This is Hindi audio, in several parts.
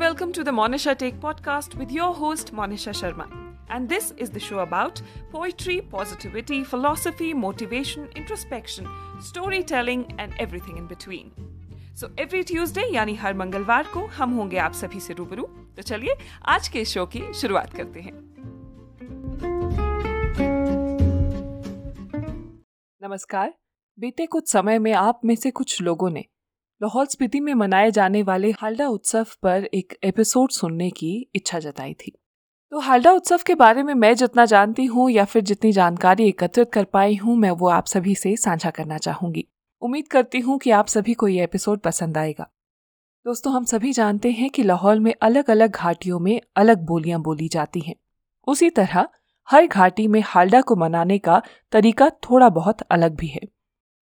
welcome to the Monisha Take podcast with your host Monisha Sharma. And this is the show about poetry, positivity, philosophy, motivation, introspection, storytelling and everything in between. So every Tuesday यानी हर मंगलवार को हम होंगे आप सभी से रूबरू तो चलिए आज के शो की शुरुआत करते हैं नमस्कार बीते कुछ समय में आप में से कुछ लोगों ने लाहौल स्पीति में मनाए जाने वाले हालडा उत्सव पर एक एपिसोड सुनने की इच्छा जताई थी। तो हालडा उत्सव के बारे में मैं जितना जानती हूँ या फिर जितनी जानकारी एकत्रित कर पाई हूँ, मैं वो आप सभी से साझा करना चाहूँगी। उम्मीद करती हूँ कि आप सभी को ये एपिसोड पसंद आएगा। दोस्तों, हम सभी जानते हैं कि लाहौल में अलग अलग घाटियों में अलग बोलियाँ बोली जाती हैं। उसी तरह हर घाटी में हालडा को मनाने का तरीका थोड़ा बहुत अलग भी है।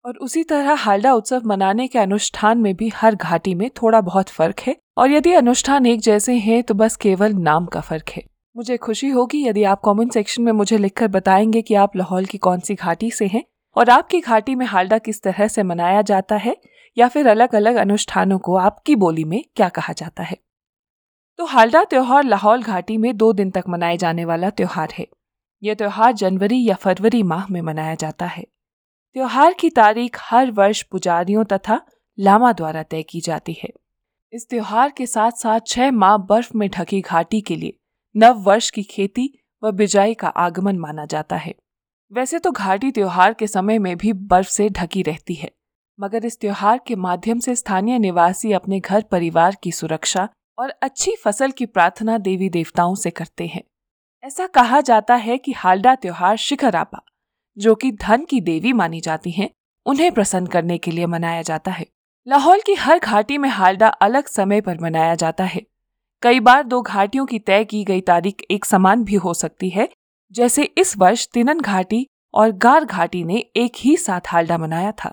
और उसी तरह हालडा उत्सव मनाने के अनुष्ठान में भी हर घाटी में थोड़ा बहुत फ़र्क है। और यदि अनुष्ठान एक जैसे हैं तो बस केवल नाम का फ़र्क है। मुझे खुशी होगी यदि आप कमेंट सेक्शन में मुझे लिखकर बताएँगे कि आप लाहौल की कौन सी घाटी से हैं और आपकी घाटी में हालडा किस तरह से मनाया जाता है या फिर अलग अलग अनुष्ठानों को आपकी बोली में क्या कहा जाता है। तो हालडा त्योहार लाहौल घाटी में दो दिन तक मनाए जाने वाला त्योहार है। यह त्योहार जनवरी या फरवरी माह में मनाया जाता है। त्योहार की तारीख हर वर्ष पुजारियों तथा लामा द्वारा तय की जाती है। इस त्योहार के साथ साथ छह माह बर्फ़ में ढकी घाटी के लिए नव वर्ष की खेती व बिजाई का आगमन माना जाता है। वैसे तो घाटी त्योहार के समय में भी बर्फ़ से ढकी रहती है, मगर इस त्योहार के माध्यम से स्थानीय निवासी अपने घर परिवार की सुरक्षा और अच्छी फ़सल की प्रार्थना देवी देवताओं से करते हैं। ऐसा कहा जाता है कि हालडा त्योहार शिखर आपा जो कि धन की देवी मानी जाती हैं, उन्हें प्रसन्न करने के लिए मनाया जाता है। लाहौल की हर घाटी में हालडा अलग समय पर मनाया जाता है। कई बार दो घाटियों की तय की गई तारीख एक समान भी हो सकती है जैसे इस वर्ष तिनन घाटी और गार घाटी ने एक ही साथ हालडा मनाया था।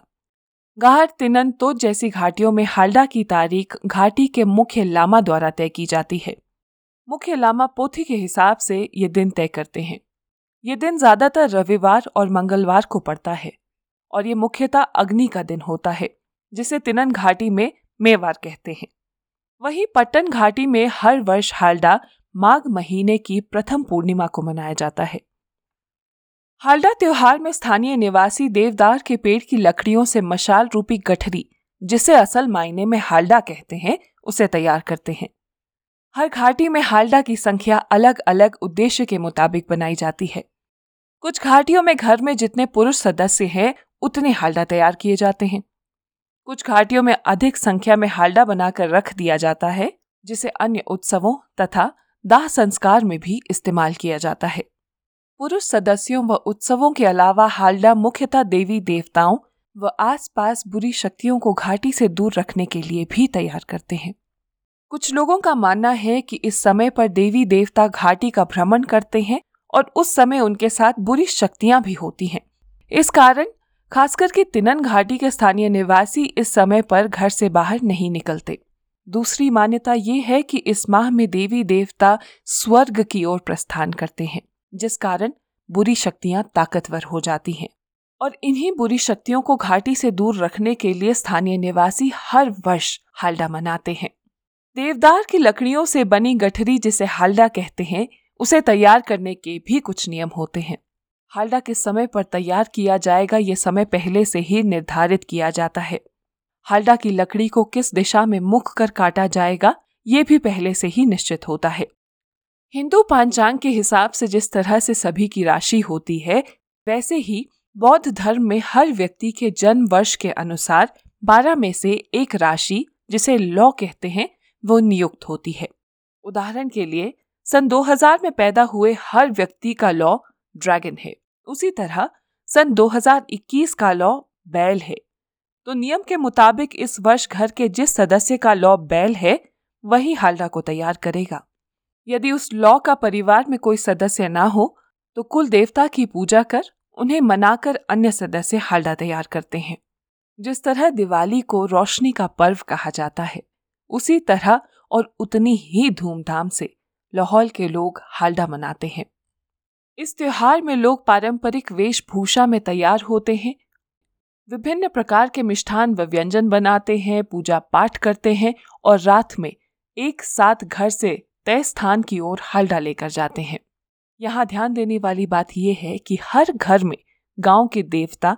गार तिनन तो जैसी घाटियों में हालडा की तारीख घाटी के मुख्य लामा द्वारा तय की जाती है। मुख्य लामा पोथी के हिसाब से ये दिन तय करते हैं। ये दिन ज़्यादातर रविवार और मंगलवार को पड़ता है और ये मुख्यतः अग्नि का दिन होता है, जिसे तिनन घाटी में मेवार कहते हैं। वहीं पट्टन घाटी में हर वर्ष हालडा माघ महीने की प्रथम पूर्णिमा को मनाया जाता है। हालडा त्योहार में स्थानीय निवासी देवदार के पेड़ की लकड़ियों से मशाल रूपी गठरी, जिसे असल मायने में हालडा कहते हैं, उसे तैयार करते हैं। हर घाटी में हालडा की संख्या अलग अलग उद्देश्य के मुताबिक बनाई जाती है। कुछ घाटियों में घर में जितने पुरुष सदस्य हैं, उतने हालडा तैयार किए जाते हैं। कुछ घाटियों में अधिक संख्या में हालडा बनाकर रख दिया जाता है, जिसे अन्य उत्सवों तथा दाह संस्कार में भी इस्तेमाल किया जाता है। पुरुष सदस्यों व उत्सवों के अलावा हालडा मुख्यतः देवी देवताओं व आसपास बुरी शक्तियों को घाटी से दूर रखने के लिए भी तैयार करते हैं। कुछ लोगों का मानना है कि इस समय पर देवी देवता घाटी का भ्रमण करते हैं और उस समय उनके साथ बुरी शक्तियाँ भी होती हैं। इस कारण, खासकर के तिनन घाटी के स्थानीय निवासी इस समय पर घर से बाहर नहीं निकलते। दूसरी मान्यता ये है कि इस माह में देवी देवता स्वर्ग की ओर प्रस्थान करते हैं, जिस कारण बुरी शक्तियाँ ताकतवर हो जाती हैं। और इन्हीं बुरी शक्तियों को घाटी से दूर रखने के लिए स्थानीय निवासी हर वर्ष हालडा मनाते हैं। देवदार की लकड़ियों से बनी गठरी जिसे हालडा कहते हैं उसे तैयार करने के भी कुछ नियम होते हैं। हालडा किस समय पर तैयार किया जाएगा ये समय पहले से ही निर्धारित किया जाता है। हालडा की लकड़ी को किस दिशा में मुख कर काटा जाएगा, ये भी पहले से ही निश्चित होता है। हिंदू पांचांग के हिसाब से जिस तरह से सभी की राशि होती है, वैसे ही बौद्ध धर्म में हर व्यक्ति के जन्म वर्ष के अनुसार बारह में से एक राशि, जिसे लॉ कहते हैं, वो नियुक्त होती है। उदाहरण के लिए सन 2000 में पैदा हुए हर व्यक्ति का लॉ ड्रैगन है। उसी तरह सन 2021 का लॉ बैल है। तो नियम के मुताबिक इस वर्ष घर के जिस सदस्य का लॉ बैल है, वही हालडा को तैयार करेगा। यदि उस लॉ का परिवार में कोई सदस्य ना हो तो कुल देवता की पूजा कर उन्हें मनाकर अन्य सदस्य हालडा तैयार करते हैं। जिस तरह दिवाली को रोशनी का पर्व कहा जाता है, उसी तरह और उतनी ही धूमधाम से लाहौल के लोग हालडा मनाते हैं। इस त्योहार में लोग पारंपरिक वेशभूषा में तैयार होते हैं। विभिन्न प्रकार के मिष्ठान व व्यंजन बनाते हैं पूजा पाठ करते हैं और रात में एक साथ घर से तय स्थान की ओर हल्दा लेकर जाते हैं। यहाँ ध्यान देने वाली बात यह है कि हर घर में गाँव के देवता,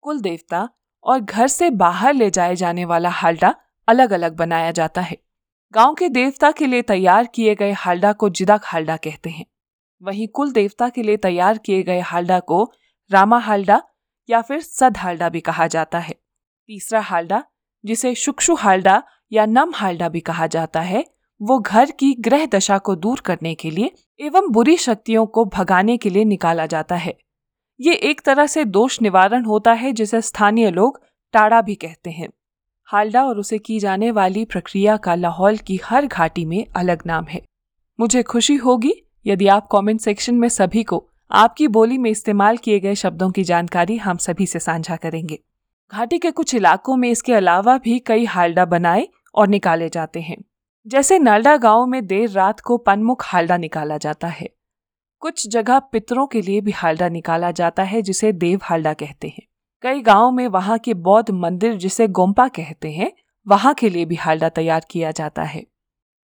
कुल देवता और घर से बाहर ले जाए जाने वाला हल्दा अलग अलग बनाया जाता है। गाँव के देवता के लिए तैयार किए गए हल्दा को जिदक हल्दा कहते हैं। वहीं कुल देवता के लिए तैयार किए गए हल्दा को रामा हल्दा या फिर सद हल्दा भी कहा जाता है। तीसरा हल्दा जिसे शुक्षु हल्दा या नम हल्दा भी कहा जाता है, वो घर की ग्रह दशा को दूर करने के लिए एवं बुरी शक्तियों को भगाने के लिए निकाला जाता है। ये एक तरह से दोष निवारण होता है जिसे स्थानीय लोग टाड़ा भी कहते हैं। हालडा और उसे की जाने वाली प्रक्रिया का लाहौल की हर घाटी में अलग नाम है। मुझे खुशी होगी यदि आप कमेंट सेक्शन में सभी को आपकी बोली में इस्तेमाल किए गए शब्दों की जानकारी हम सभी से साझा करेंगे। घाटी के कुछ इलाकों में इसके अलावा भी कई हालडा बनाए और निकाले जाते हैं। जैसे नालडा गाँव में देर रात को पनमुख हालडा निकाला जाता है। कुछ जगह पितरों के लिए भी हालडा निकाला जाता है जिसे देव हालडा कहते हैं। कई गाँव में वहाँ के बौद्ध मंदिर जिसे गोम्पा कहते हैं, वहाँ के लिए भी हालडा तैयार किया जाता है।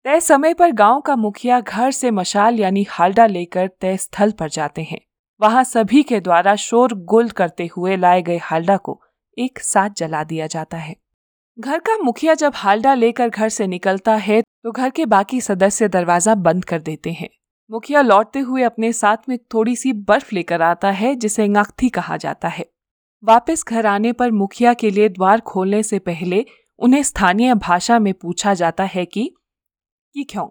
तय समय पर गाँव का मुखिया घर से मशाल यानी हालडा लेकर तय स्थल पर जाते हैं। वहाँ सभी के द्वारा शोर गुल करते हुए लाए गए हालडा को एक साथ जला दिया जाता है। घर का मुखिया जब हालडा लेकर घर से निकलता है तो घर के बाकी सदस्य दरवाज़ा बंद कर देते हैं। मुखिया लौटते हुए अपने साथ में थोड़ी सी बर्फ़ लेकर आता है, जिसे नाख्थी कहा जाता है। वापस घर आने पर मुखिया के लिए द्वार खोलने से पहले उन्हें स्थानीय भाषा में पूछा जाता है कि कि क्यों?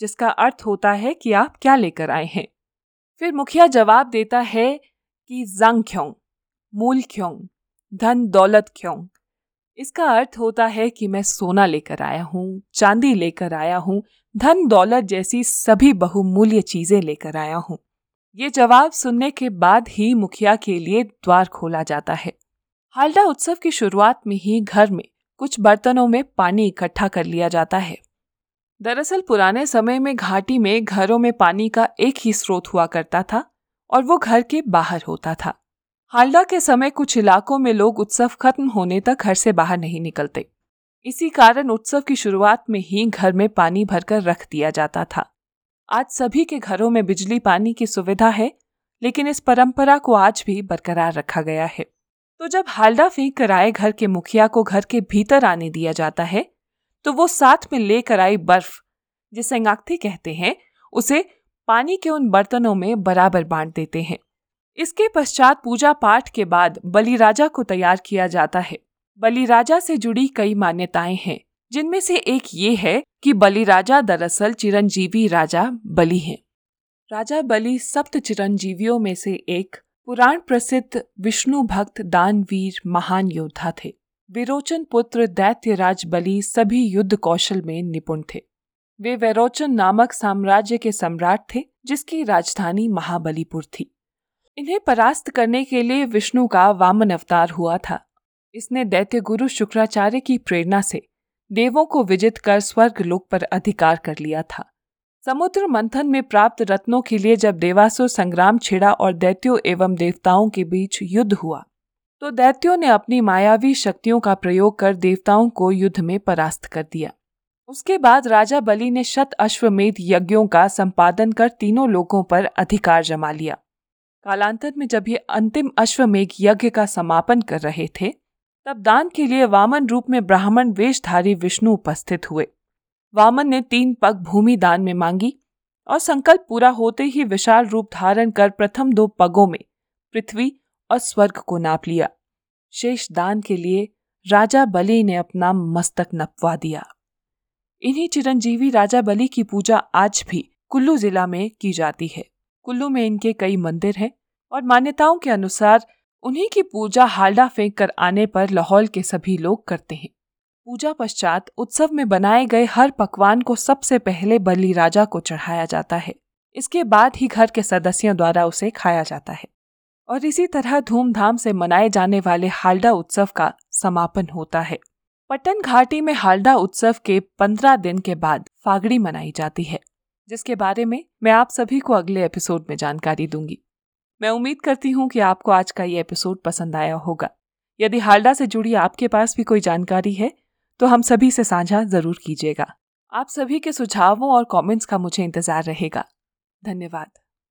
जिसका अर्थ होता है कि आप क्या लेकर आए हैं? फिर मुखिया जवाब देता है कि, जंग क्यों? मूल क्यों? धन दौलत क्यों? इसका अर्थ होता है कि, मैं सोना लेकर आया हूँ, चांदी लेकर आया हूँ, धन दौलत जैसी सभी बहुमूल्य चीज़ें लेकर आया हूँ। ये जवाब सुनने के बाद ही मुखिया के लिए द्वार खोला जाता है। हालडा उत्सव की शुरुआत में ही घर में कुछ बर्तनों में पानी इकट्ठा कर लिया जाता है। दरअसल पुराने समय में घाटी में घरों में पानी का एक ही स्रोत हुआ करता था और वो घर के बाहर होता था। हालडा के समय कुछ इलाकों में लोग उत्सव खत्म होने तक घर से बाहर नहीं निकलते। इसी कारण उत्सव की शुरुआत में ही घर में पानी भरकर रख दिया जाता था। आज सभी के घरों में बिजली पानी की सुविधा है, लेकिन इस परंपरा को आज भी बरकरार रखा गया है। तो जब हालडा फेंक कर आए घर के मुखिया को घर के भीतर आने दिया जाता है तो वो साथ में लेकर आई बर्फ़, जिसे अंगाख्ती कहते हैं, उसे पानी के उन बर्तनों में बराबर बांट देते हैं। इसके पश्चात पूजा पाठ के बाद बलिराजा को तैयार किया जाता है। बलिराजा से जुड़ी कई मान्यताएँ हैं। जिनमें से एक ये है कि बलिराजा दरअसल चिरंजीवी राजा बलि हैं। राजा बलि सप्त चिरंजीवियों में से एक पुराण प्रसिद्ध विष्णु भक्त दानवीर महान योद्धा थे। विरोचन पुत्र दैत्य राज बलि सभी युद्ध कौशल में निपुण थे। वे वैरोचन नामक साम्राज्य के सम्राट थे, जिसकी राजधानी महाबलीपुर थी। इन्हें परास्त करने के लिए विष्णु का वामन अवतार हुआ था। इसने दैत्य गुरु शुक्राचार्य की प्रेरणा से देवों को विजित कर स्वर्ग लोक पर अधिकार कर लिया था। समुद्र मंथन में प्राप्त रत्नों के लिए जब देवासुर संग्राम छिड़ा और दैत्यों एवं देवताओं के बीच युद्ध हुआ तो दैत्यों ने अपनी मायावी शक्तियों का प्रयोग कर देवताओं को युद्ध में परास्त कर दिया। उसके बाद राजा बलि ने शत अश्वमेध यज्ञों का संपादन कर तीनों लोगों पर अधिकार जमा लिया। कालांतर में जब ये अंतिम अश्वमेघ यज्ञ का समापन कर रहे थे तब दान के लिए वामन रूप में ब्राह्मण वेशधारी विष्णु उपस्थित हुए। वामन ने तीन पग भूमि दान में मांगी और संकल्प पूरा होते ही विशाल रूप धारण कर प्रथम दो पगों में पृथ्वी और स्वर्ग को नाप लिया। शेष दान के लिए राजा बलि ने अपना मस्तक नपवा दिया। इन्हीं चिरंजीवी राजा बलि की पूजा आज भी कुल्लू जिला में की जाती है। कुल्लू में इनके कई मंदिर हैं और मान्यताओं के अनुसार उन्हीं की पूजा हालडा फेंक कर आने पर लाहौल के सभी लोग करते हैं। पूजा पश्चात उत्सव में बनाए गए हर पकवान को सबसे पहले बलि राजा को चढ़ाया जाता है। इसके बाद ही घर के सदस्यों द्वारा उसे खाया जाता है। और इसी तरह धूमधाम से मनाए जाने वाले हालडा उत्सव का समापन होता है। पट्टन घाटी में हालडा उत्सव के पंद्रह दिन के बाद फागड़ी मनाई जाती है, जिसके बारे में मैं आप सभी को अगले एपिसोड में जानकारी दूँगी। मैं उम्मीद करती हूँ कि आपको आज का ये एपिसोड पसंद आया होगा। यदि हालडा से जुड़ी आपके पास भी कोई जानकारी है तो हम सभी से साझा ज़रूर कीजिएगा। आप सभी के सुझावों और कमेंट्स का मुझे इंतज़ार रहेगा। धन्यवाद।